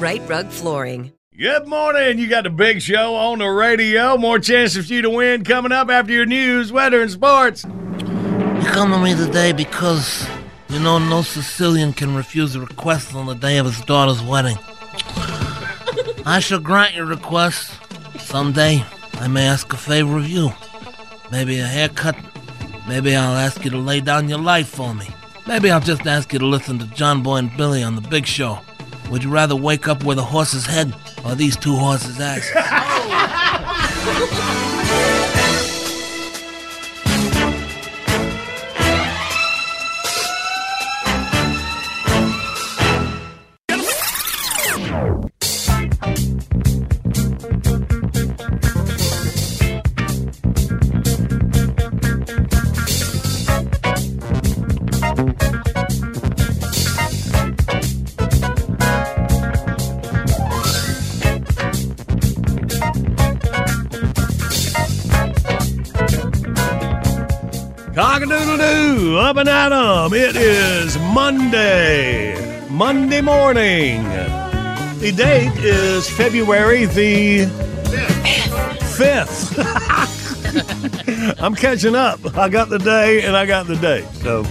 Right Rug Flooring. Good morning. You got the big show on the radio. More chances for you to win coming up after your news, weather, and sports. You come to me today because you know no Sicilian can refuse a request on the day of his daughter's wedding. I shall grant your request. Someday I may ask a favor of you. Maybe a haircut. Maybe I'll ask you to lay down your life for me. Maybe I'll just ask you to listen to John Boy and Billy on the big show. Would you rather wake up with a horse's head or these two horses' asses? Cock-a-doodle-doo, up and at 'em. It is Monday, Monday morning. The date is February the 5th. I'm catching up. I got the day and I got the date. So,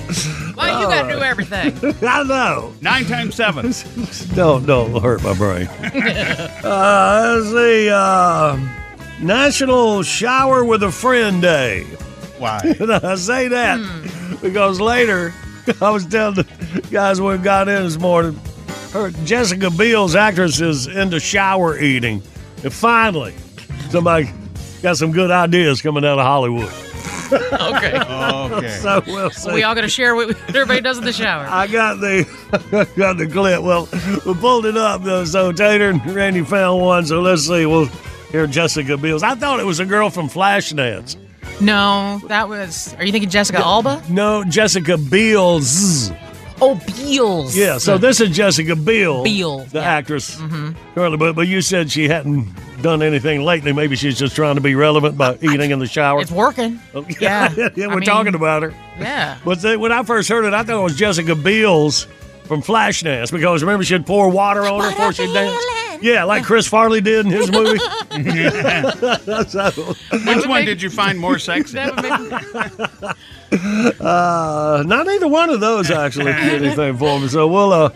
Well, you got to do everything. I know. Nine times seven. Don't don't hurt my brain. uh, let's see. Uh, National Shower with a Friend Day. Why? And I say that hmm. because later I was telling the guys when we got in this morning, her Jessica Biel's actress is into shower eating, and finally somebody got some good ideas coming out of Hollywood. Okay. Okay. So we'll see. we all got to share what everybody does in the shower. I got the got the clip. Well, we pulled it up though. So Tater and Randy found one. So let's see. We'll hear Jessica Biel's. I thought it was a girl from Flashdance. No, that was. Are you thinking Jessica Alba? No, Jessica Biel's. Oh, Beals. Yeah, so this is Jessica Biel, Biel, the yeah. actress mm-hmm. currently. But but you said she hadn't done anything lately. Maybe she's just trying to be relevant by eating in the shower. It's working. Oh, yeah, Yeah. yeah, we're mean- talking about her. Yeah. But the, when I first heard it, I thought it was Jessica Biel's from Flashdance because remember she'd pour water on her before she danced. Yeah, like Chris Farley did in his movie. So, Which one did you find more sexy? Make- uh, not either one of those actually did anything for me. So we'll uh,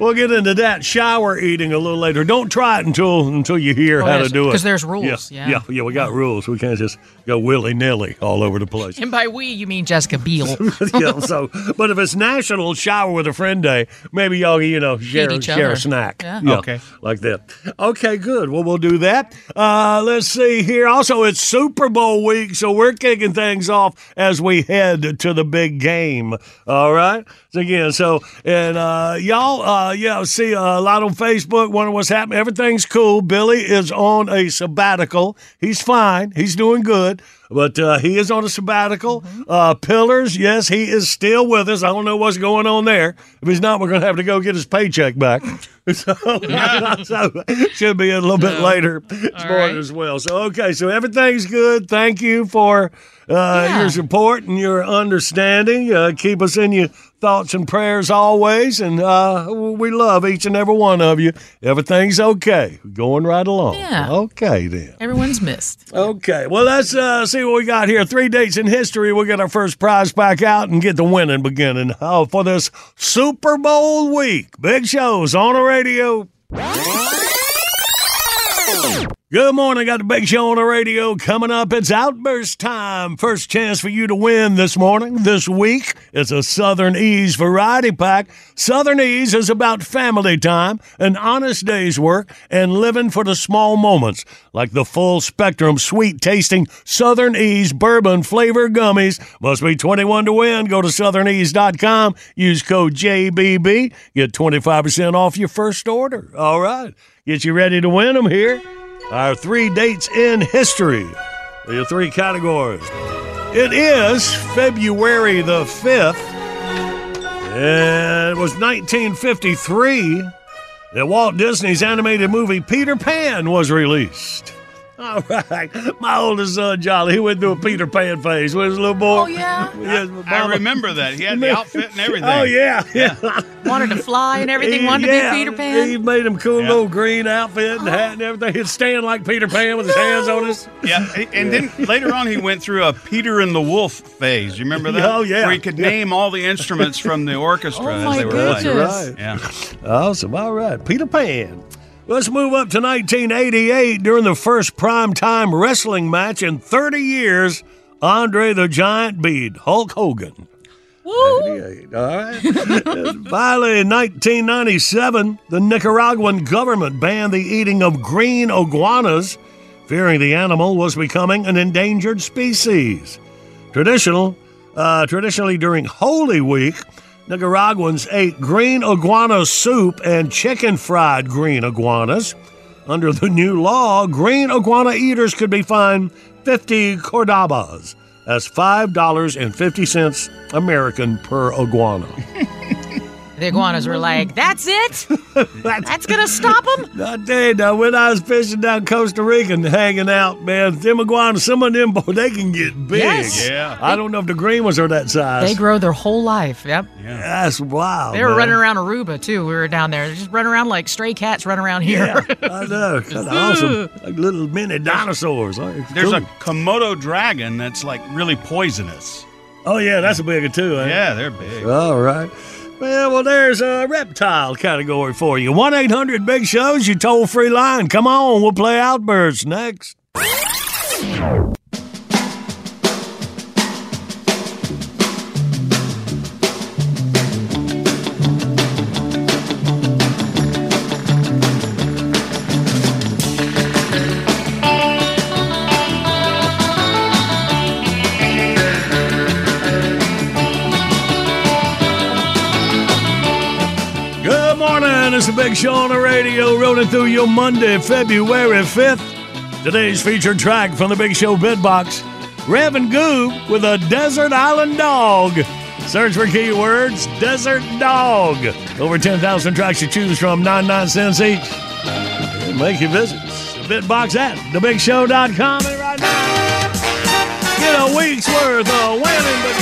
we'll get into that shower eating a little later. Don't try it until until you hear Oh, how yes, to do it. Because there's rules, Yeah, yeah. yeah, yeah. We got rules. We can't just go willy nilly all over the place. And by we, you mean Jessica Biel. yeah, so, but if it's National Shower with a Friend Day, maybe y'all, you know, share, share other. a snack. Yeah. Okay. Like that. Okay, good. Well, we'll do that. Uh, let's see here. Also, it's Super Bowl week, so we're kicking things off as we head to the big game. All right. So again, so and uh, y'all, uh, yeah, see a lot on Facebook. Wondering what's happening. Everything's cool. Billy is on a sabbatical. He's fine. He's doing good. But uh, he is on a sabbatical. Uh, Pillars, yes, he is still with us. I don't know what's going on there. If he's not, we're going to have to go get his paycheck back. So, so should be a little bit later this morning right. as well. So okay, so everything's good. Thank you for uh, your support and your understanding. Uh, keep us in your thoughts and prayers always, and uh, we love each and every one of you. Everything's okay, going right along. Yeah. Okay then. Everyone's missed. Okay, well, let's uh, see what we got here. Three dates in history. We'll get our first prize back out and get the winning beginning uh, for this Super Bowl week. Big shows on the radio. Good morning. Got the big show on the radio coming up. It's outburst time. First chance for you to win this morning, this week. It's a Southern Ease variety pack. Southern Ease is about family time, an honest day's work, and living for the small moments, like the full spectrum, sweet tasting Southern Ease bourbon flavor gummies. Must be 21 to win. Go to southernease.com. Use code JBB. Get 25% off your first order. All right. Get you ready to win them here. Our three dates in history. The three categories. It is February the 5th. And it was 1953 that Walt Disney's animated movie Peter Pan was released. All right. My oldest son, Jolly, he went through a Peter Pan phase with his little boy. Oh, yeah? Yes, I remember that. He had the outfit and everything. Oh, yeah. Yeah. Wanted to fly and everything. Wanted yeah, to be Peter Pan. He made him cool Yeah. little green outfit and hat and everything. He'd stand like Peter Pan with his hands on his. Yeah, and then later on he went through a Peter and the Wolf phase. You remember that? Oh, yeah. Where he could name all the instruments from the orchestra Oh, as my they were goodness. playing. That's Yeah. Awesome. All right. Peter Pan. Let's move up to 1988 during the first primetime wrestling match in 30 years. Andre the Giant beat Hulk Hogan. Woo! 88. All right. Finally, in 1997, the Nicaraguan government banned the eating of green iguanas, fearing the animal was becoming an endangered species. Traditional, uh, traditionally during Holy Week, Nicaraguans ate green iguana soup and chicken fried green iguanas. Under the new law, green iguana eaters could be fined 50 cordobas. That's $5.50 American per iguana. The iguanas were like, "That's it. That's gonna stop them." I tell you, now, when I was fishing down Costa Rica and hanging out, man, them iguanas, some of them, boy, they can get big. Yes. Yeah. I don't know if the green ones are that size. They grow their whole life. Yep. That's wild. They were man. running around Aruba too. We were down there, just running around like stray cats running around here. Yeah, I know. Kind awesome. Like little mini dinosaurs. Like, There's a. Komodo dragon that's like really poisonous. Oh, yeah, that's a big one, too. ain't? Yeah, they're big. All right. Well, well, there's a reptile category for you. 1 800 Big Shows, you toll free line. Come on, we'll play Outbursts next. It's the Big Show on the radio, rolling through your Monday, February 5th. Today's featured track from the Big Show Bitbox, Rev and Goob with a Desert Island Dog. Search for keywords Desert Dog. Over 10,000 tracks to choose from, 99 cents each. Make your visits. The Bitbox at thebigshow.com. And right now, get a week's worth of winning.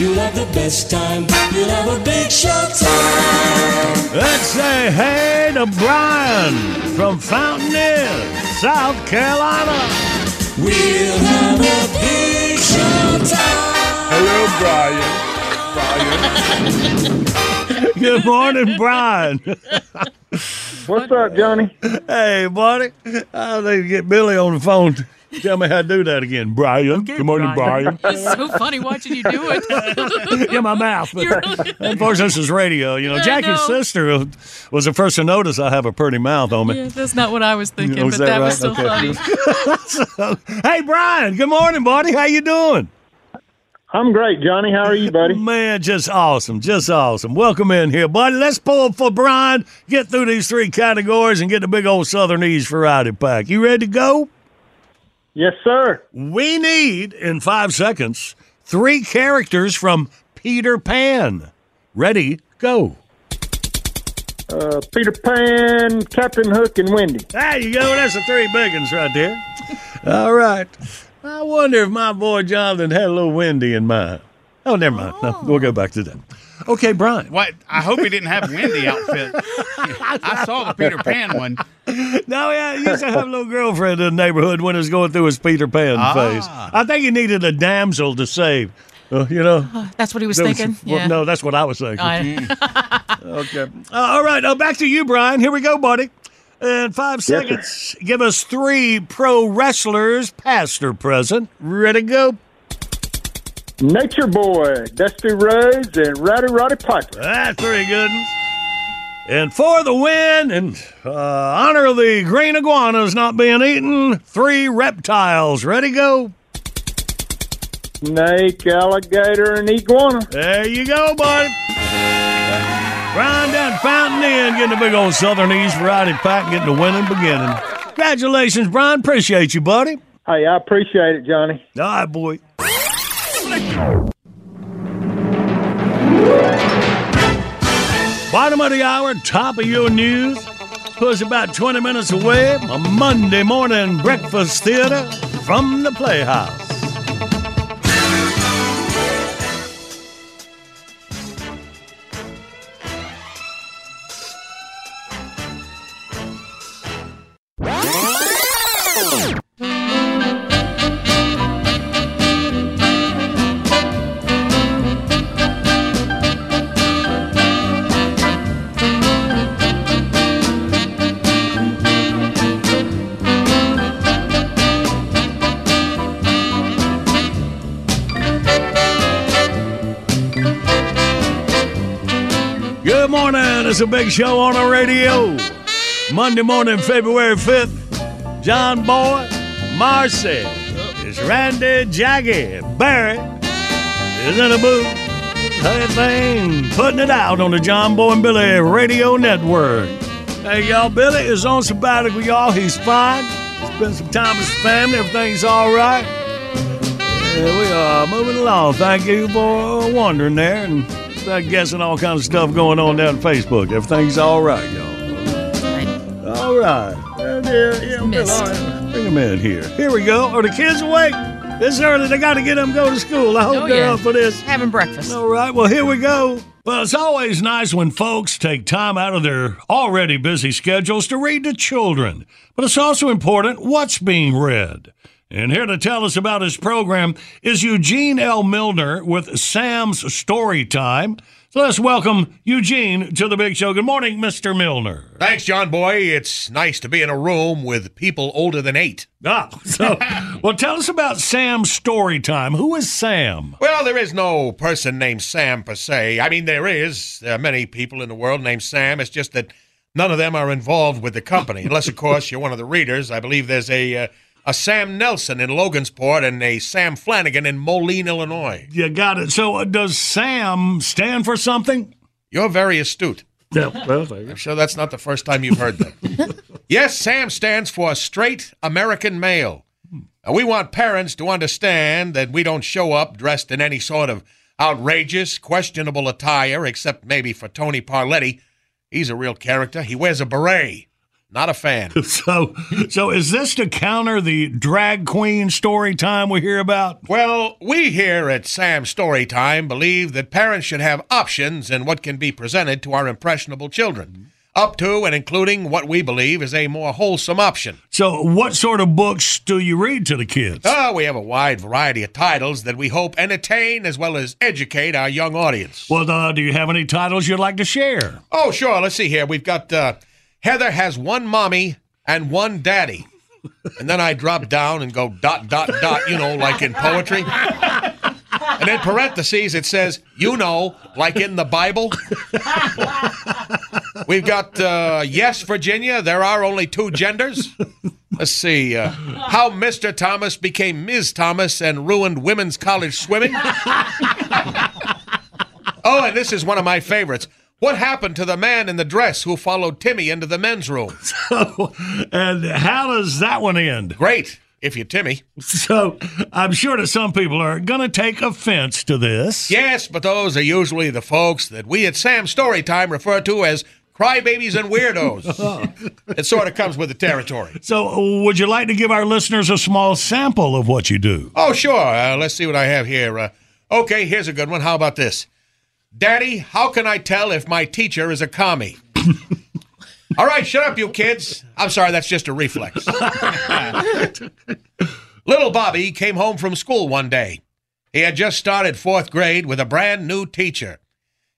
You'll have the best time. You'll have a big show time. Let's say hey to Brian from Fountain Inn, South Carolina. We'll have a big show time. Hello, Brian. Brian. Good morning, Brian. What's up, Johnny? hey, buddy. I need to get Billy on the phone. Tell me how to do that again, Brian. Good morning, Brian. It's so funny watching you do it. yeah, my mouth. But You're unfortunately, this is radio. You know, I Jackie's know. sister was the first to notice I have a pretty mouth on me. Yeah, that's not what I was thinking, Oh, is but that, that was so right? funny. So, hey, Brian. Good morning, buddy. How you doing? I'm great, Johnny. How are you, buddy? Man, just awesome. Just awesome. Welcome in here, buddy. Let's pull for Brian, get through these three categories, and get the big old Southern Ease variety pack. You ready to go? Yes, sir. We need, in five seconds, three characters from Peter Pan. Ready, go. Uh, Peter Pan, Captain Hook, and Wendy. There you go. That's the three big ones right there. All right. I wonder if my boy Jonathan had a little Wendy in mind. Oh, never mind. No, we'll go back to that. Okay, Brian. What? I hope he didn't have Wendy outfit. I saw the Peter Pan one. No, yeah, he used to have a little girlfriend in the neighborhood when he was going through his Peter Pan Ah. phase. I think he needed a damsel to save. Uh, you know, That's what he was That was- thinking. well, yeah. no, that's what I was thinking. I- Okay. Uh, all right. Uh, back to you, Brian. Here we go, buddy. In five sir. seconds, give us three pro wrestlers, past or present. Ready, to go. Nature Boy, Dusty Rhodes, and Rowdy Roddy Piper. That's pretty good. And for the win, and uh, honor of the green iguanas not being eaten, three reptiles. Ready, go. Snake, alligator, and iguana. There you go, buddy. Brian down Fountain Inn, getting a big old Southern Ease variety pack, getting the winning beginning. Congratulations, Brian. Appreciate you, buddy. Hey, I appreciate it, Johnny. All right, boy. Bottom of the hour, top of your news. Push about 20 minutes away, a Monday morning breakfast theater from the Playhouse. It's a big show on the radio. Monday morning, February 5th. John Boy, Marcy, it's Randy, Jackie, Barry is in the booth. Hey, thing, putting it out on the John Boy and Billy Radio Network. Hey, y'all, Billy is on sabbatical, y'all. He's fine. Spend some time with his family. Everything's all right. Yeah, we are moving along. Thank you for wondering there and uh, guessing all kinds of stuff going on down Facebook. Everything's all right, y'all. All right. Yeah, all right. Bring them in here. Here we go. Are the kids awake? It's early. They got to get them go to school. I hope Oh, they're yeah. up for this. Having breakfast. All right. Well, here we go. Well, it's always nice when folks take time out of their already busy schedules to read to children. But it's also important what's being read. And here to tell us about his program is Eugene L. Milner with Sam's Story Time. So let's welcome Eugene to the big show. Good morning, Mr. Milner. Thanks, John Boy. It's nice to be in a room with people older than eight. Ah, so, well, tell us about Sam's Story Time. Who is Sam? Well, there is no person named Sam per se. I mean, there is. There are many people in the world named Sam. It's just that none of them are involved with the company. Unless, of course, you're one of the readers. I believe there's a, uh, a Sam Nelson in Logansport and a Sam Flanagan in Moline, Illinois. You got it. So, uh, does Sam stand for something? You're very astute. Yeah, well, thank you. I'm sure that's not the first time you've heard that. yes, SAM stands for Straight American Male. Now, we want parents to understand that we don't show up dressed in any sort of outrageous, questionable attire, except maybe for Tony Parletti. He's a real character. He wears a beret. Not a fan. So, so is this to counter the drag queen story time we hear about? Well, we here at Sam Story Time believe that parents should have options in what can be presented to our impressionable children, up to and including what we believe is a more wholesome option. So, what sort of books do you read to the kids? Oh, we have a wide variety of titles that we hope entertain as well as educate our young audience. Well, uh, do you have any titles you'd like to share? Oh, sure. Let's see here. We've got uh, Heather has one mommy and one daddy. And then I drop down and go dot, dot, dot, you know, like in poetry. And in parentheses, it says, you know, like in the Bible. We've got, uh, yes, Virginia, there are only two genders. Let's see, uh, how Mr. Thomas became Ms. Thomas and ruined women's college swimming. oh, and this is one of my favorites. What happened to the man in the dress who followed Timmy into the men's room? So, and how does that one end? Great, if you're Timmy. So, I'm sure that some people are going to take offense to this. Yes, but those are usually the folks that we at Sam Storytime refer to as crybabies and weirdos. it sort of comes with the territory. So, would you like to give our listeners a small sample of what you do? Oh, sure. Uh, let's see what I have here. Uh, okay, here's a good one. How about this? Daddy, how can I tell if my teacher is a commie? All right, shut up, you kids. I'm sorry, that's just a reflex. Little Bobby came home from school one day. He had just started fourth grade with a brand new teacher.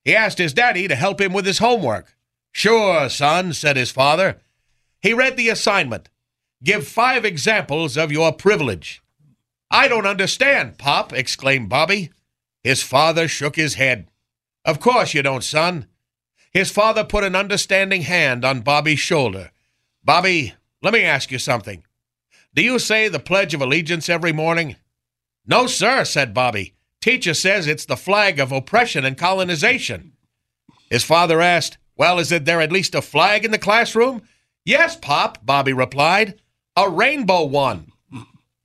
He asked his daddy to help him with his homework. Sure, son, said his father. He read the assignment. Give five examples of your privilege. I don't understand, Pop, exclaimed Bobby. His father shook his head. Of course you don't, son. His father put an understanding hand on Bobby's shoulder. Bobby, let me ask you something. Do you say the Pledge of Allegiance every morning? No, sir, said Bobby. Teacher says it's the flag of oppression and colonization. His father asked, Well, is it there at least a flag in the classroom? Yes, Pop, Bobby replied. A rainbow one.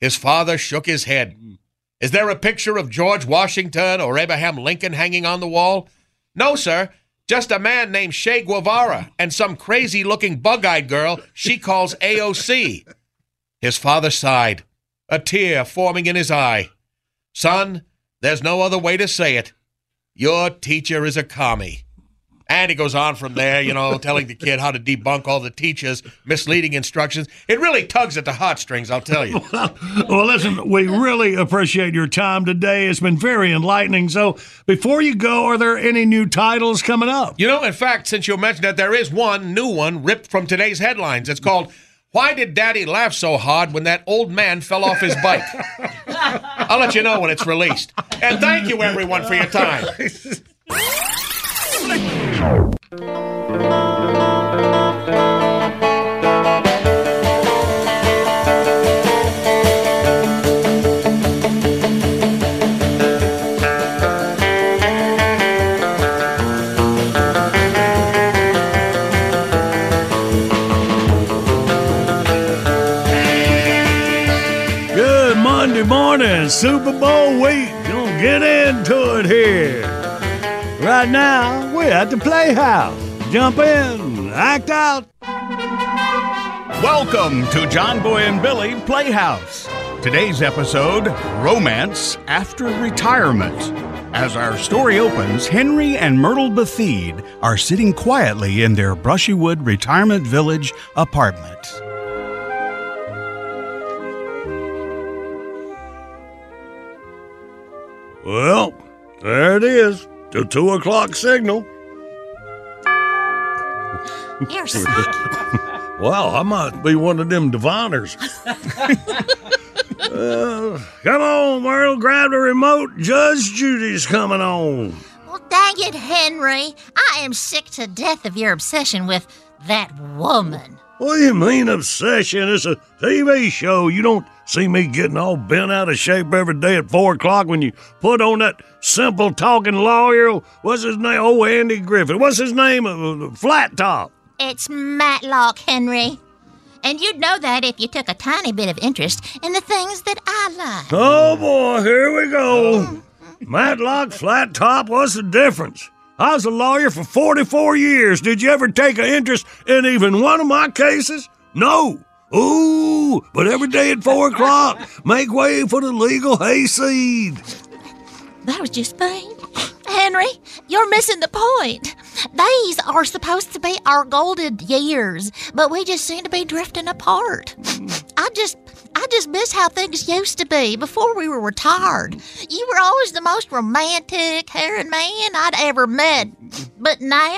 His father shook his head. Is there a picture of George Washington or Abraham Lincoln hanging on the wall? No, sir. Just a man named Che Guevara and some crazy looking bug eyed girl she calls AOC. His father sighed, a tear forming in his eye. Son, there's no other way to say it. Your teacher is a commie. And he goes on from there, you know, telling the kid how to debunk all the teachers' misleading instructions. It really tugs at the heartstrings, I'll tell you. well, listen, we really appreciate your time today. It's been very enlightening. So, before you go, are there any new titles coming up? You know, in fact, since you mentioned that, there is one new one ripped from today's headlines. It's called Why Did Daddy Laugh So Hard When That Old Man Fell Off His Bike? I'll let you know when it's released. And thank you, everyone, for your time. Good Monday morning, Super Bowl week. Gonna get into it here. Right now, we're at the Playhouse. Jump in, act out. Welcome to John Boy and Billy Playhouse. Today's episode Romance After Retirement. As our story opens, Henry and Myrtle Bethede are sitting quietly in their Brushywood Retirement Village apartment. Well, there it is. The two o'clock signal. You're sick. Well, I might be one of them diviners. Uh, come on, Myrtle, grab the remote. Judge Judy's coming on. Well, dang it, Henry. I am sick to death of your obsession with that woman. What do you mean obsession? It's a TV show. You don't see me getting all bent out of shape every day at four o'clock when you put on that simple talking lawyer. What's his name? Oh, Andy Griffith. What's his name? Uh, Flat Top. It's Matlock, Henry. And you'd know that if you took a tiny bit of interest in the things that I like. Oh boy, here we go. Matlock, Flat Top. What's the difference? I was a lawyer for 44 years. Did you ever take an interest in even one of my cases? No. Ooh, but every day at 4 o'clock, make way for the legal hayseed. That was just fine. Henry, you're missing the point. These are supposed to be our golden years, but we just seem to be drifting apart. I just I just miss how things used to be before we were retired. You were always the most romantic, caring man I'd ever met. But now,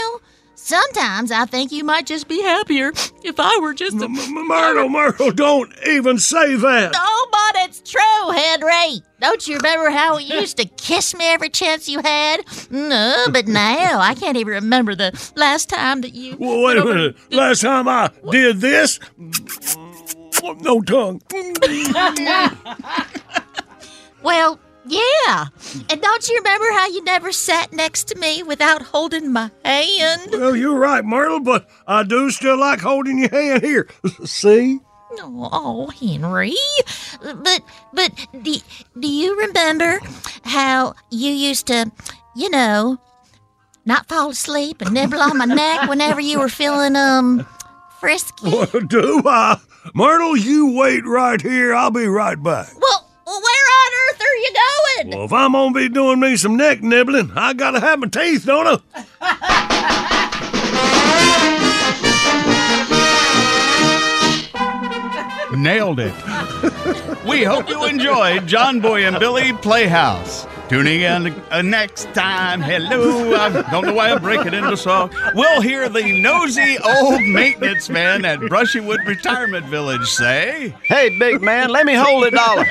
sometimes I think you might just be happier if I were just a. Myrtle, Myrtle, don't even say that. Oh, but it's true, Henry. Don't you remember how you used to kiss me every chance you had? No, but now I can't even remember the last time that you. Well, wait a minute. Last time I did this, no tongue. well, yeah. And don't you remember how you never sat next to me without holding my hand? Well, you're right, Myrtle, but I do still like holding your hand here. See? Oh, Henry. But but do, do you remember how you used to, you know, not fall asleep and nibble on my neck whenever you were feeling um frisky? Well, do I? Myrtle, you wait right here. I'll be right back. Well, where on earth are you going? Well, if I'm gonna be doing me some neck nibbling, I gotta have my teeth, don't I? Nailed it. we hope you enjoyed John Boy and Billy Playhouse. Tuning in uh, next time. Hello. I don't know why I'm breaking into song. We'll hear the nosy old maintenance man at Brushywood Retirement Village say, Hey, big man, let me hold a dollar.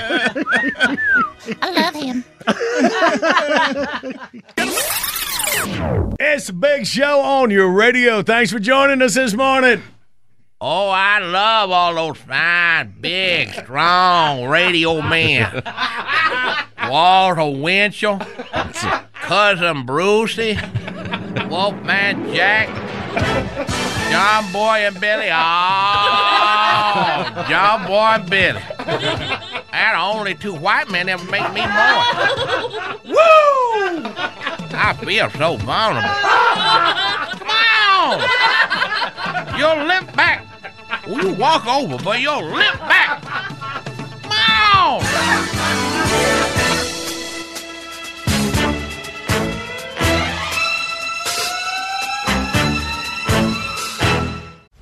I love him. It's a big show on your radio. Thanks for joining us this morning. Oh, I love all those fine, big, strong radio men. Walter Winchell, Cousin Brucey, Wolfman Jack, John Boy and Billy. Oh, John Boy and Billy. The only two white men ever make me more. Woo! I feel so vulnerable. Come on! You'll limp back. You walk over, but you'll limp back. Come!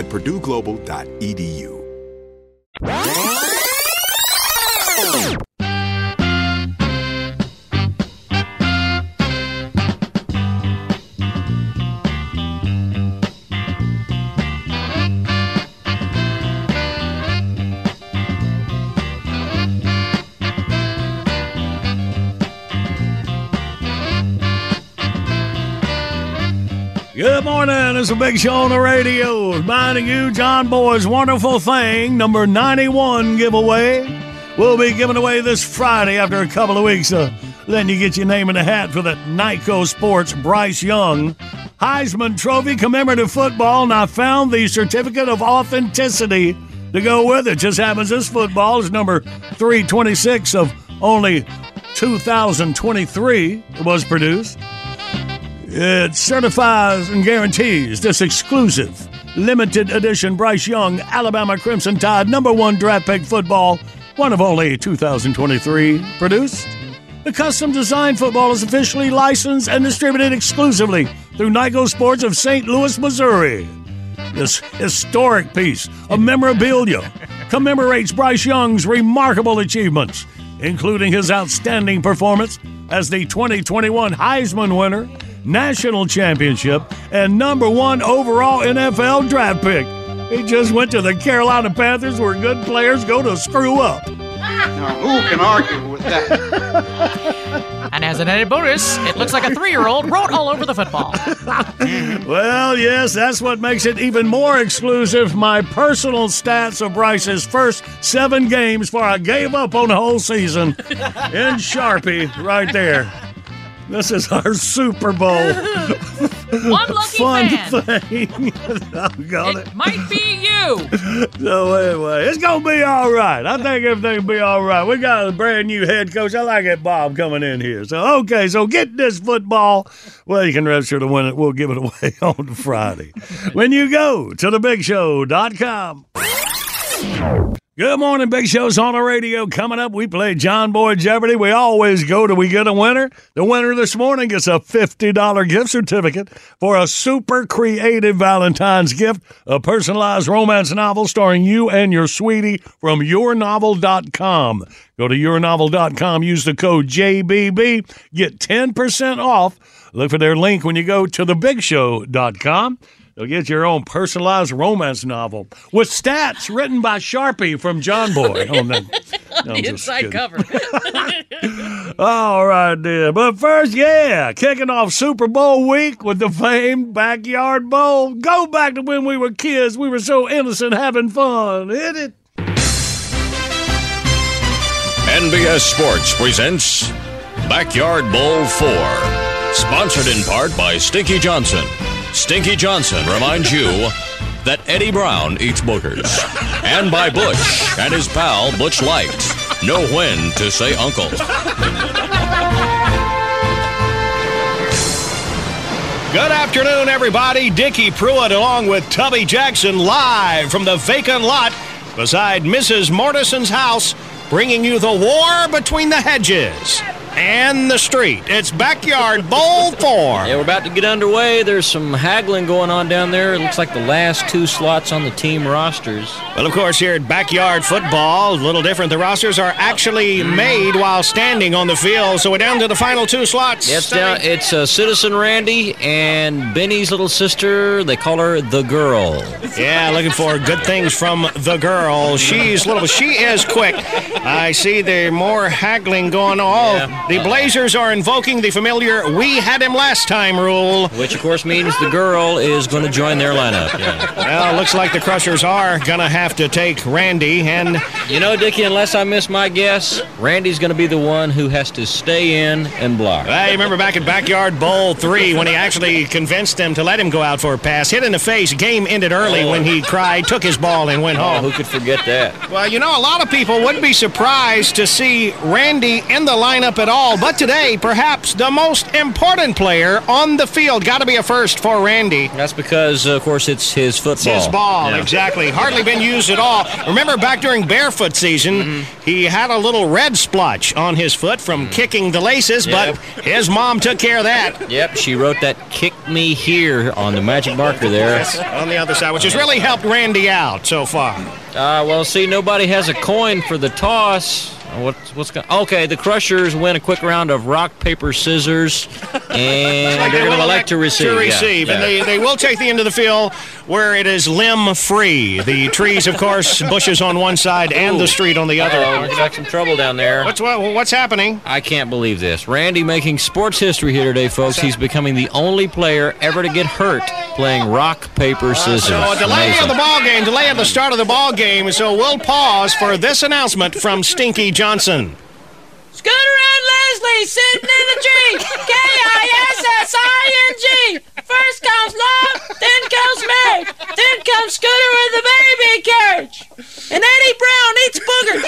at purdueglobal.edu. morning. It's a big show on the radio. Reminding you, John Boy's Wonderful Thing, number 91 giveaway. We'll be giving away this Friday after a couple of weeks of letting you get your name in the hat for the Nyco Sports Bryce Young Heisman Trophy commemorative football. And I found the certificate of authenticity to go with it. Just happens this football is number 326 of only 2023 it was produced. It certifies and guarantees this exclusive, limited edition Bryce Young Alabama Crimson Tide number one draft pick football, one of only 2023 produced. The custom designed football is officially licensed and distributed exclusively through Nyco Sports of St. Louis, Missouri. This historic piece of memorabilia commemorates Bryce Young's remarkable achievements, including his outstanding performance as the 2021 Heisman winner national championship, and number one overall NFL draft pick. He just went to the Carolina Panthers where good players go to screw up. Now, who can argue with that? And as an added bonus, it looks like a three year old wrote all over the football. Well, yes, that's what makes it even more exclusive. My personal stats of Bryce's first seven games before I gave up on the whole season in Sharpie right there. This is our Super Bowl One lucky fun fan. thing. Doggone it. It might be you. So anyway, it's gonna be all right. I think everything will be all right. We got a brand new head coach. I like it, Bob, coming in here. So okay, so get this football. Well, you can register to win it. We'll give it away on Friday when you go to thebigshow.com. Good morning, Big Show's on the radio. Coming up, we play John Boy Jeopardy. We always go till we get a winner. The winner this morning gets a $50 gift certificate for a super creative Valentine's gift, a personalized romance novel starring you and your sweetie from yournovel.com. Go to yournovel.com, use the code JBB, get 10% off. Look for their link when you go to thebigshow.com. You'll get your own personalized romance novel with stats written by Sharpie from John Boy. on that. No, the inside cover. All right, dear. But first, yeah, kicking off Super Bowl week with the famed Backyard Bowl. Go back to when we were kids. We were so innocent having fun. Hit it. NBS Sports presents Backyard Bowl 4. Sponsored in part by Stinky Johnson. Stinky Johnson reminds you that Eddie Brown eats boogers. And by Butch and his pal Butch Light. Know when to say uncle. Good afternoon, everybody. Dickie Pruitt along with Tubby Jackson live from the vacant lot beside Mrs. Mortison's house, bringing you the war between the hedges and the street. It's Backyard Bowl 4. Yeah, we're about to get underway. There's some haggling going on down there. It looks like the last two slots on the team rosters. Well, of course, here at Backyard Football, a little different. The rosters are actually made while standing on the field, so we're down to the final two slots. Yeah, it's down. It's uh, Citizen Randy and Benny's little sister. They call her the girl. Yeah, looking for good things from the girl. She's little. She is quick. I see there more haggling going on. The Blazers are invoking the familiar "We had him last time" rule, which of course means the girl is going to join their lineup. Yeah. Well, looks like the Crushers are gonna have to take Randy, and you know, Dickie, unless I miss my guess, Randy's going to be the one who has to stay in and block. I remember back at Backyard Bowl 3 when he actually convinced them to let him go out for a pass. Hit in the face. Game ended early when he cried, took his ball, and went Oh, home. who could forget that? Well, you know, a lot of people wouldn't be surprised to see Randy in the lineup at all. But today, perhaps the most important player on the field. Got to be a first for Randy. That's because, of course, it's his football. It's his ball, Yeah. exactly. Hardly been used at all. Remember back during barefoot season, Mm-hmm. he had a little red splotch on his foot from kicking the laces, Yep. but his mom took care of that. Yep, she wrote that "kick me here" on the magic marker there. Yes, on the other side, which has really helped Randy out so far. Uh, well, see, nobody has a coin for the toss. What's what's going? Okay, the Crushers win a quick round of rock paper scissors, and they're going to elect to receive. To Yeah, receive, and yeah. they, they will take the end of the field where it is limb free. The trees, of course, bushes on one side and the street on the other. Uh-oh, we got some trouble down there. What's what, what's happening? I can't believe this. Randy making sports history here today, folks. He's becoming the only player ever to get hurt playing rock paper uh, scissors. So a delay Amazing. of the ball game, delay at the start of the ball game. So we'll pause for this announcement from Stinky Johnson. Scooter and Leslie sitting in the tree. K-I-S-S-I-N-G. First comes love, then comes Mary, then comes Scooter with the baby carriage. And Eddie Brown eats boogers.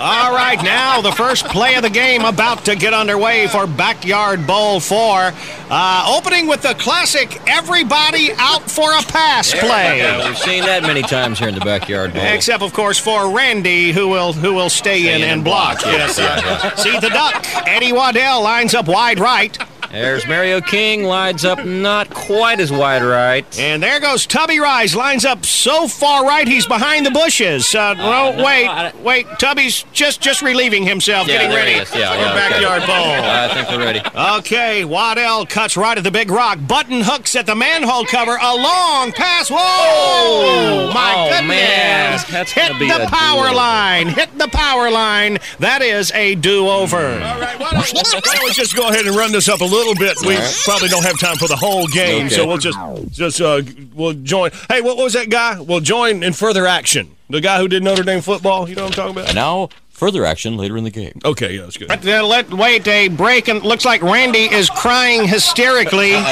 All right, now the first play of the game about to get underway for Backyard Bowl 4. Uh, opening with the classic everybody out for a pass There play. go. We've seen that many times here in the backyard bowl. Except, of course, for Randy, who will who will stay, in, and block. Yes, yeah. See the duck. Eddie Waddell lines up wide right. There's Mario King, lines up not quite as wide right. And there goes Tubby Rise, lines up so far right he's behind the bushes. Uh, no, no, wait, I- wait. Tubby's just just relieving himself, Yeah, getting there ready he is. Yeah, for yeah, okay. backyard bowl. I think we're ready. Okay, Waddell cuts right at the big rock. Button hooks at the manhole cover. A long pass. Whoa! my oh, goodness! man. That's Hit gonna be the a power do-over. line. Hit the power line. That is a do-over. All right, why don't, why don't we just go ahead and run this up a little bit? We right. probably don't have time for the whole game, Okay. so we'll just just uh, we'll join. Hey, what was that guy? We'll join in further action. The guy who did Notre Dame football. You know what I'm talking about? Now, further action later in the game. Okay, yeah, that's good. But, uh, let wait a break and looks like Randy is crying hysterically.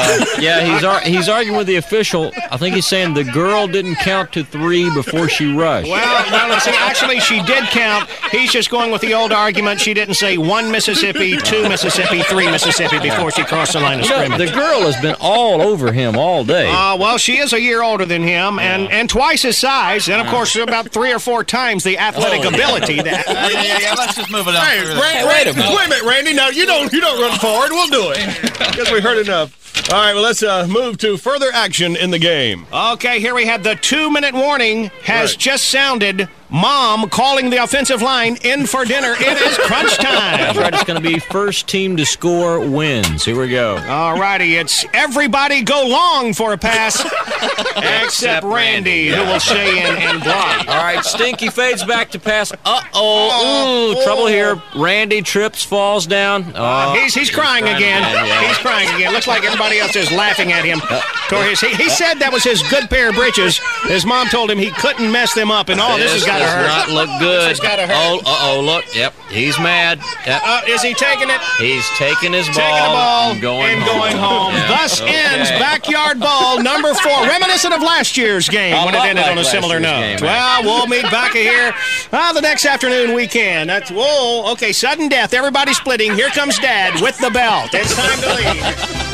Yeah, he's ar- he's arguing with the official. I think he's saying the girl didn't count to three before she rushed. Well, no, no, see, actually, she did count. He's just going with the old argument. She didn't say one Mississippi, two Mississippi, three Mississippi before she crossed the line of You know, scrimmage. the girl has been all over him all day. Uh, well, she is a year older than him and, and twice his size, and of course, about three or four times the athletic Oh. ability. That, yeah, yeah, yeah. Let's just move it on. Hey, through Ran- this. Wait a minute, Randy. No, you don't. You don't run forward. We'll do it. Guess we heard enough. All right, well, let's uh, move to further action in the game. Okay, here we have the two minute warning has Right. just sounded. Mom calling the offensive line in for dinner. It is crunch That's time. right. It's going to be first team to score wins. Here we go. All righty, it's everybody go long for a pass, except Randy, who will stay in and block. All right, Stinky fades back to pass. Uh oh, ooh, trouble here. Randy trips, falls down. Oh, he's he's crying again. yeah. He's crying again. Looks like everybody else is laughing at him. Tore his- he, he said that was his good pair of breeches. His mom told him he couldn't mess them up, and oh, this, has got to does hurt. not look good. This has got to hurt. Oh, uh oh, look. Yep, he's mad. Yep. Uh, is he taking it? He's taking his ball, Taking the ball and going and home. going home. Yeah, Thus okay. ends backyard ball number four, reminiscent of last year's game A when it ended like on a similar note. game, well, we'll meet back here uh, the next afternoon we can. That's whoa. Okay, sudden death. Everybody splitting. Here comes Dad with the belt. It's time to leave.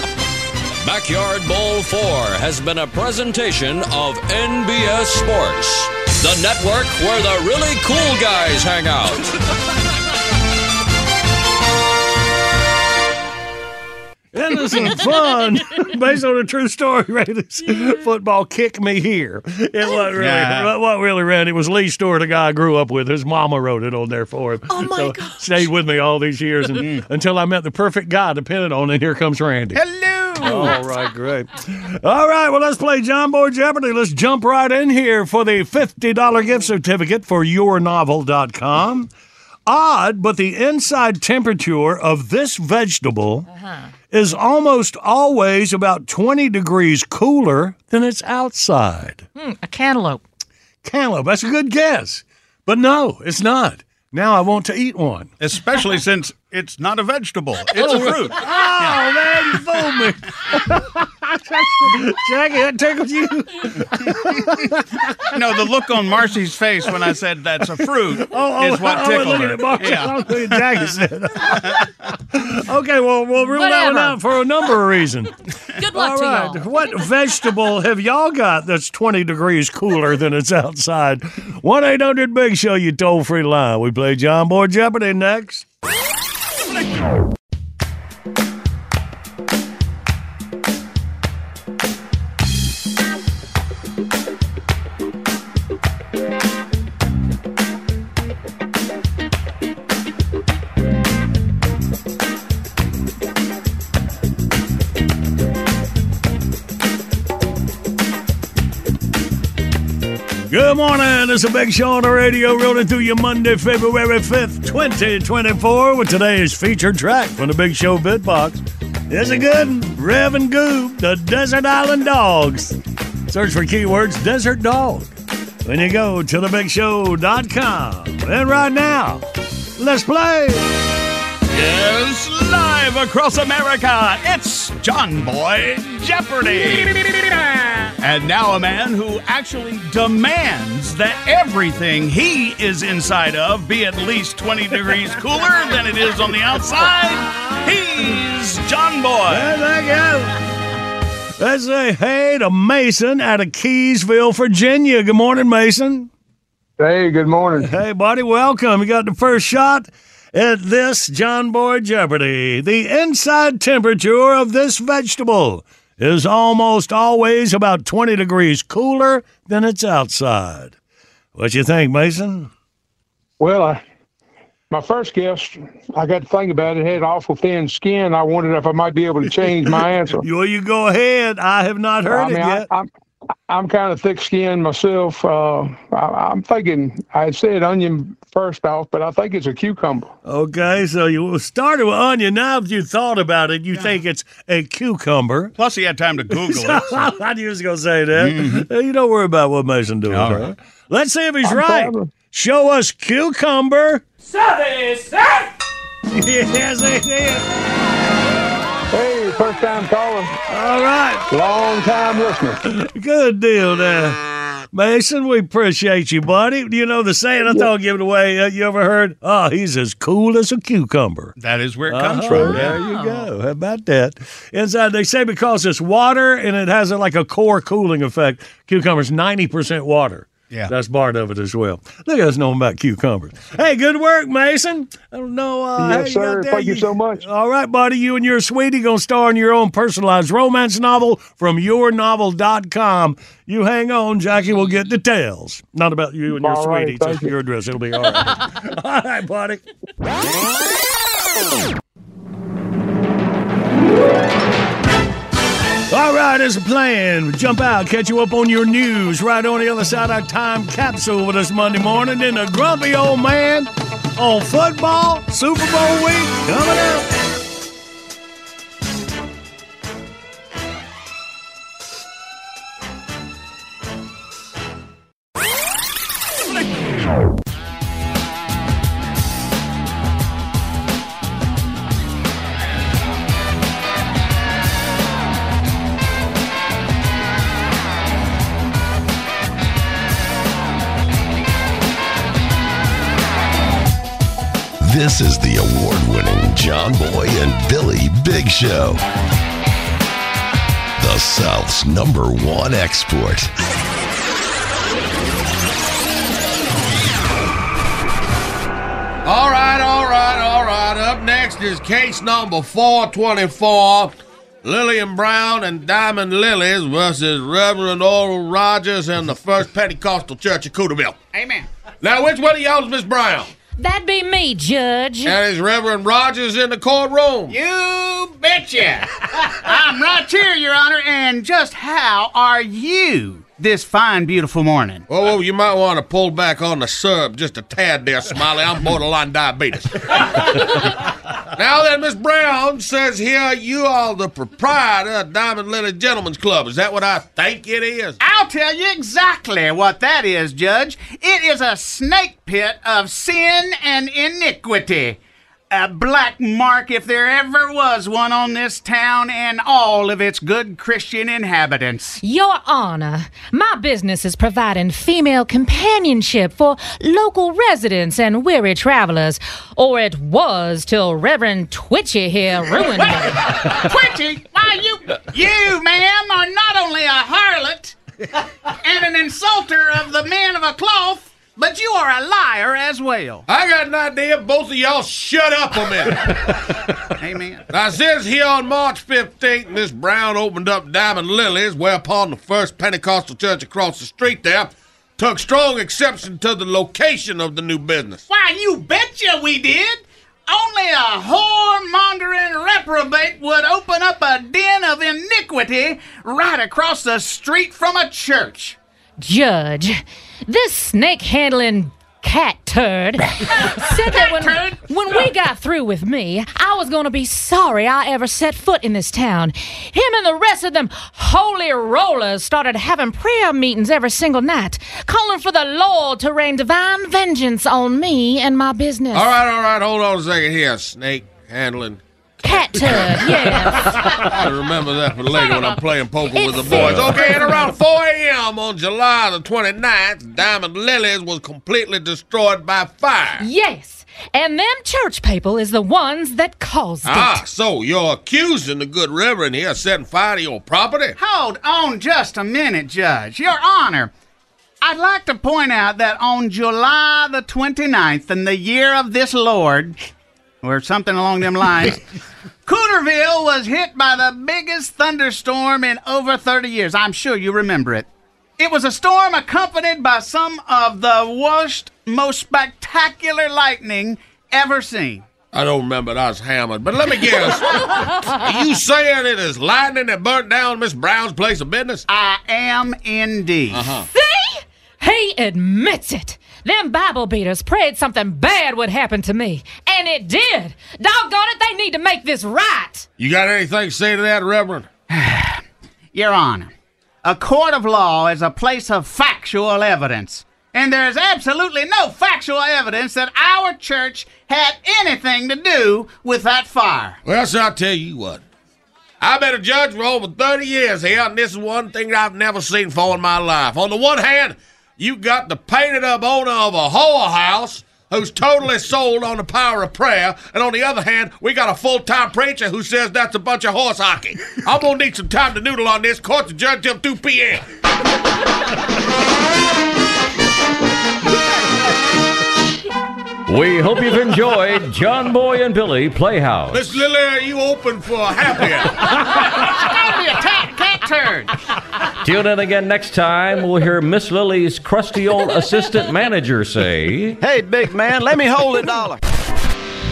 Backyard Bowl 4 has been a presentation of NBS Sports, the network where the really cool guys hang out. Isn't some fun? Based on a true story, Randy's football kick me here. It wasn't really, Yeah. what, what really, Randy, was Lee Stewart, a guy I grew up with. His mama wrote it on there for him. Oh, my so gosh. Stayed with me all these years and, mm-hmm. until I met the perfect guy to pin it on, and here comes Randy. Hello. All right, great. All right, well, let's play John Boy Jeopardy. Let's jump right in here for the $50 gift certificate for yournovel.com. Odd, but the inside temperature of this vegetable is almost always about 20 degrees cooler than its outside. Hmm, a cantaloupe. Cantaloupe, that's a good guess. But no, it's not. Now I want to eat one. Especially since it's not a vegetable; it's a fruit. Oh man, you fooled me. Jackie, that tickled you. No, the look on Marcy's face when I said that's a fruit Oh, oh, is what oh, oh tickled looking her. at Marcy. Yeah. I'm looking at Jackie said. okay, well, we'll rule that one out for a number of reasons. Good luck All to right. y'all. What vegetable have y'all got that's 20 degrees cooler than it's outside? 1 800 Big Show, you toll free line. We play John Boy Jeopardy next. Good morning. It's a big show on the radio rolling through you Monday, February 5th, 2024, with today's featured track from the Big Show Bitbox. It's a good. Rev and Goob, the Desert Island Dogs. Search for keywords Desert Dog when you go to thebigshow.com. And right now, let's play. Yes, live across America, it's John Boy Jeopardy! And now a man who actually demands that everything he is inside of be at least 20 degrees cooler than it is on the outside. He's John Boy. There they go. Let's say hey to Mason out of Keysville, Virginia. Good morning, Mason. Hey, good morning. Hey, buddy, welcome. You got the first shot at this John Boy Jeopardy. The inside temperature of this vegetable is almost always about 20 degrees cooler than its outside. What you think, Mason? Well, I, my first guess, I got to think about it. It had awful thin skin. I wondered if I might be able to change my answer. Well, you go ahead. I have not heard I mean, it I, yet. I'm I'm kind of thick skinned myself. Uh, I, I'm thinking I said onion first off, but I think it's a cucumber. Okay, so you started with onion. Now, if you thought about it, you think it's a cucumber. Plus, he had time to Google it. I knew he was going to say that. Uh, You don't worry about what Mason doing. All right? Let's see if he's I'm right. clever. Show us cucumber. Service! yes, it is. Hey, first time caller, All right. long time listener. Good deal there. Mason, we appreciate you, buddy. You know the saying, I thought I'd give it away. Uh, you ever heard? Oh, he's as cool as a cucumber. That is where it comes Uh-huh, from. There you go. How about that? Inside, they say because it's water and it has a, like a core cooling effect. Cucumber's 90% water. Yeah. That's part of it as well. Look at us knowing about cucumbers. Hey, good work, Mason. I don't know. Uh, how Yes, you sir. there. Thank you so much. All right, buddy. You and your sweetie going to star in your own personalized romance novel from yournovel.com. You hang on. Jackie will get details. Not about you and your All right, sweetie, thank just you. your address. It'll be all right. all right, buddy. right, as a plan, jump out, catch you up on your news right on the other side of time capsule with us Monday morning. Then a grumpy old man on football, Super Bowl week coming up. This is the award winning John Boy and Billy Big Show. The South's number one export. All right, all right, all right. Up next is case number 424 Lillian Brown and Diamond Lilies versus Reverend Oral Rogers and the First Pentecostal Church of Cooterville. Amen. Now, which one of y'all is Miss Brown? That'd be me, Judge. And is Reverend Rogers in the courtroom? You betcha. I'm right here, Your Honor. And just how are you this fine, beautiful morning? Oh, oh, you might want to pull back on the sub just a tad there, Smiley. I'm borderline diabetes. now then, Miss Brown says here you are the proprietor of Diamond Lily Gentlemen's Club. Is that what I think it is? I'll tell you exactly what that is, Judge. It is a snake pit of sin and iniquity. A black mark if there ever was one on this town and all of its good Christian inhabitants. Your Honor, my business is providing female companionship for local residents and weary travelers. Or it was till Reverend Twitchy here ruined it. Twitchy, why you, you, ma'am, are not only a harlot and an insulter of the man of a cloth, but you are a liar as well. I got an idea. Both of y'all shut up a minute. Amen. Now, it says here on March 15th, Miss Brown opened up Diamond Lilies, whereupon the first Pentecostal church across the street there took strong exception to the location of the new business. Why, you betcha we did. Only a whoremongering reprobate would open up a den of iniquity right across the street from a church. Judge, this snake handling cat turd said that when, when we got through with me, I was going to be sorry I ever set foot in this town. Him and the rest of them holy rollers started having prayer meetings every single night, calling for the Lord to rain divine vengeance on me and my business. All right, all right, hold on a second here, snake handling. Cat turd, yes. I remember that for later when I'm playing poker with the boys. Okay, at around 4 a.m. on July the 29th, Diamond Lilies was completely destroyed by fire. Yes. And them church people is the ones that caused Ah, it. Ah, so you're accusing the good reverend here of setting fire to your property? Hold on just a minute, Judge. Your Honor, I'd like to point out that on July the 29th, in the year of this Lord, or something along them lines, Cooterville was hit by the biggest thunderstorm in over 30 years. I'm sure you remember it. It was a storm accompanied by some of the worst, most spectacular lightning ever seen. I don't remember that I was hammered, but let me guess. Are you saying it is lightning that burnt down Miss Brown's place of business? I am indeed. Uh-huh. See? He admits it. Them Bible beaters prayed something bad would happen to me. And it did. Doggone it, they need to make this right. You got anything to say to that, Reverend? Your Honor, a court of law is a place of factual evidence. And there is absolutely no factual evidence that our church had anything to do with that fire. Well, so I'll tell you what. I've been a judge for over 30 years here, and this is one thing I've never seen for in my life. On the one hand, you got the painted up owner of a whorehouse who's totally sold on the power of prayer, and on the other hand, we got a full time preacher who says that's a bunch of horse hockey. I'm gonna need some time to noodle on this. Court to judge till 2 p.m. We hope you've enjoyed John Boy and Billy Playhouse. Miss Lily, are you open for a happy hour? Gotta be a cat, cat turd. Tune in again next time. We'll hear Miss Lily's crusty old assistant manager say, Hey, big man, let me hold a dollar.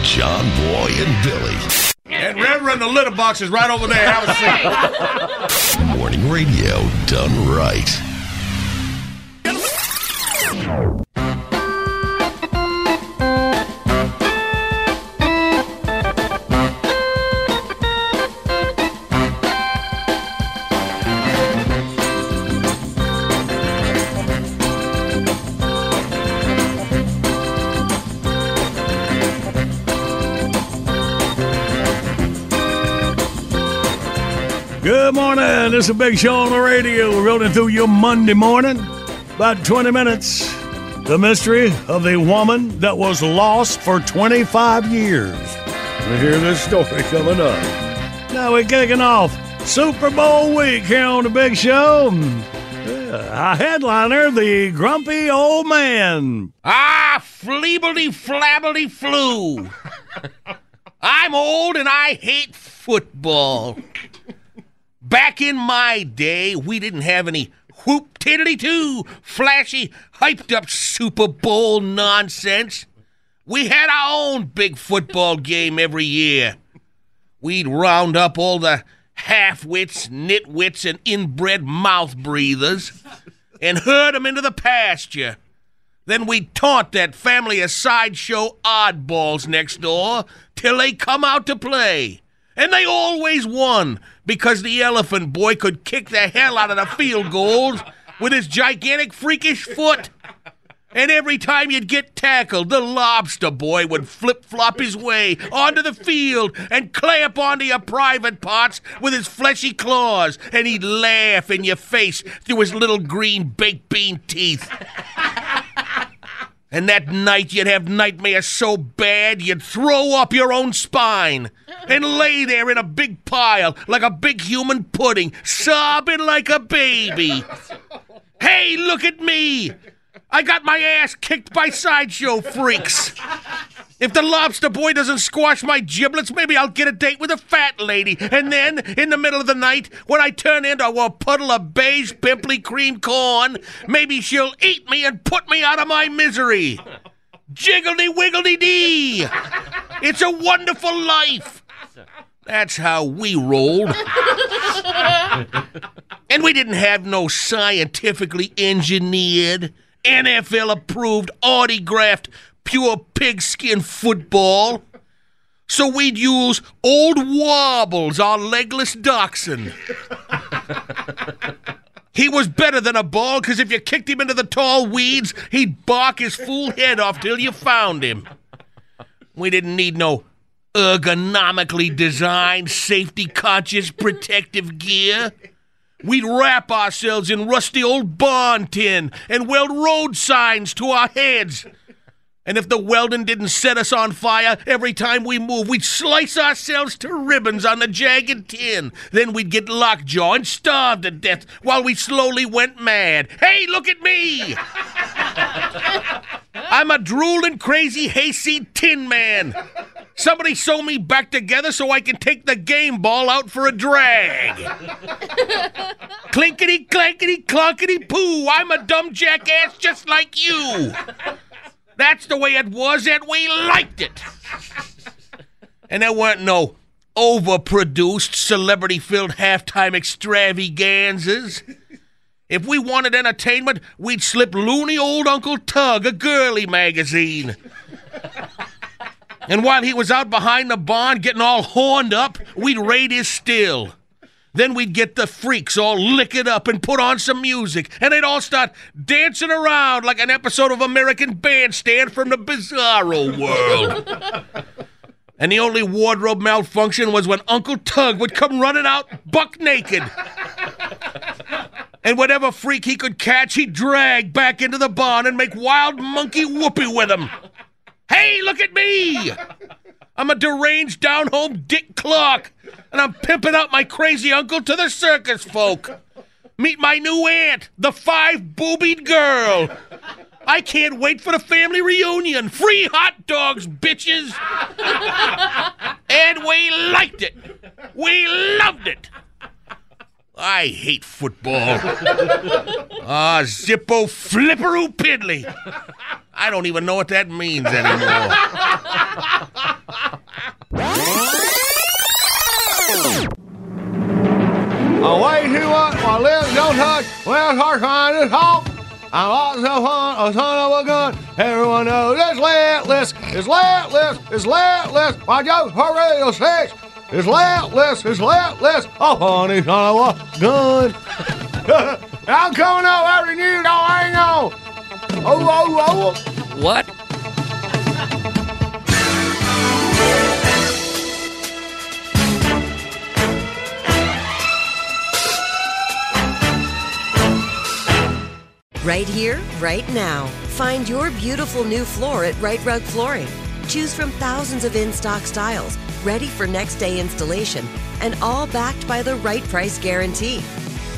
John Boy and Billy. And Reverend, the litter box is right over there. Have a seat. Morning radio done right. Good morning. This is a big show on the radio. We're rolling through your Monday morning. About 20 minutes. The mystery of the woman that was lost for 25 years. We hear this story coming up. Now we're kicking off Super Bowl week here on the big show. A headliner, the grumpy old man. Ah, fleebledy flabbly flu. I'm old and I hate football. Back in my day, we didn't have any whoop tiddly too flashy, hyped up Super Bowl nonsense. We had our own big football game every year. We'd round up all the half wits, nitwits, and inbred mouth breathers. and herd 'em into the pasture. Then we'd taunt that family of sideshow oddballs next door till they come out to play. And they always won because the elephant boy could kick the hell out of the field goals with his gigantic freakish foot. And every time you'd get tackled, the lobster boy would flip flop his way onto the field and clamp onto your private parts with his fleshy claws, and he'd laugh in your face through his little green baked bean teeth. And that night you'd have nightmares so bad you'd throw up your own spine and lay there in a big pile like a big human pudding, sobbing like a baby. Hey, look at me! I got my ass kicked by sideshow freaks. If the lobster boy doesn't squash my giblets, maybe I'll get a date with a fat lady. And then, in the middle of the night, when I turn into a puddle of beige, pimply cream corn, maybe she'll eat me and put me out of my misery. Jiggledy wiggledy dee! It's a wonderful life. That's how we rolled. and we didn't have no scientifically engineered, NFL approved, autographed, pure pigskin football. So we'd use old Wobbles, our legless dachshund. He was better than a ball because if you kicked him into the tall weeds, he'd bark his fool head off till you found him. We didn't need no ergonomically designed, safety conscious protective gear. We'd wrap ourselves in rusty old barn tin and weld road signs to our heads. And if the welding didn't set us on fire every time we moved, we'd slice ourselves to ribbons on the jagged tin. Then we'd get lockjaw and starve to death while we slowly went mad. Hey, look at me! I'm a drooling, crazy, hayseed tin man. Somebody sew me back together so I can take the game ball out for a drag. Clinkety, clankety, clunkety, poo. I'm a dumb jackass just like you. That's the way it was, and we liked it. And there weren't no overproduced, celebrity filled halftime extravaganzas. If we wanted entertainment, we'd slip loony old Uncle Tug a girly magazine. And while he was out behind the barn getting all horned up, we'd raid his still. Then we'd get the freaks all lick it up and put on some music, and they'd all start dancing around like an episode of American Bandstand from the Bizarro world. and the only wardrobe malfunction was when Uncle Tug would come running out buck naked. And whatever freak he could catch, he'd drag back into the barn and make wild monkey whoopee with him. Hey, look at me! I'm a deranged down home Dick Clark, and I'm pimping out my crazy uncle to the circus folk. Meet my new aunt, the five boobied girl. I can't wait for the family reunion. Free hot dogs, bitches. and we liked it. We loved it. I hate football. Ah, zippo flipperoo piddly. I don't even know what that means anymore. Away to what? My lips don't touch. Well, hard trying to talk. I'm lots of fun, a son of a gun. Everyone knows it's letless, it's letless, it's letless. My joke for radio six. It's letless, it's letless. Oh, honey, son of a gun. I'm coming up every new don't hang on. Oh, oh, oh. What? Right here, right now. Find your beautiful new floor at Rite Rug Flooring. Choose from thousands of in stock styles, ready for next day installation, and all backed by the right price guarantee.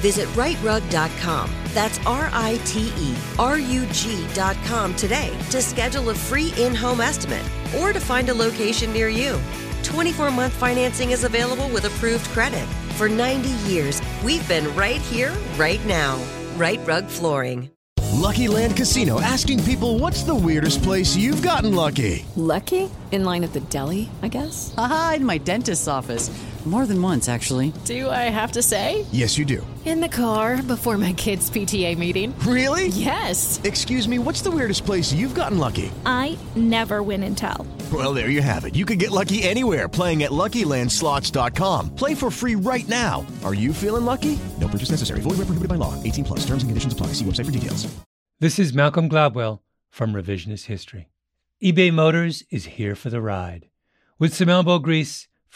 Visit riterug.com. That's R I T E R U G.com today to schedule a free in home estimate or to find a location near you. 24 month financing is available with approved credit. For 90 years, we've been right here, right now. Rite Rug Flooring. Lucky Land Casino asking people what's the weirdest place you've gotten lucky? Lucky? In line at the deli, I guess? Aha, in my dentist's office. More than once, actually. Do I have to say? Yes, you do. In the car before my kids' PTA meeting. Really? Yes. Excuse me, what's the weirdest place you've gotten lucky? I never win and tell. Well, there you have it. You can get lucky anywhere playing at LuckyLandSlots.com. Play for free right now. Are you feeling lucky? No purchase necessary. Void where prohibited by law. 18 plus. Terms and conditions apply. See website for details. This is Malcolm Gladwell from Revisionist History. eBay Motors is here for the ride. With some elbow grease,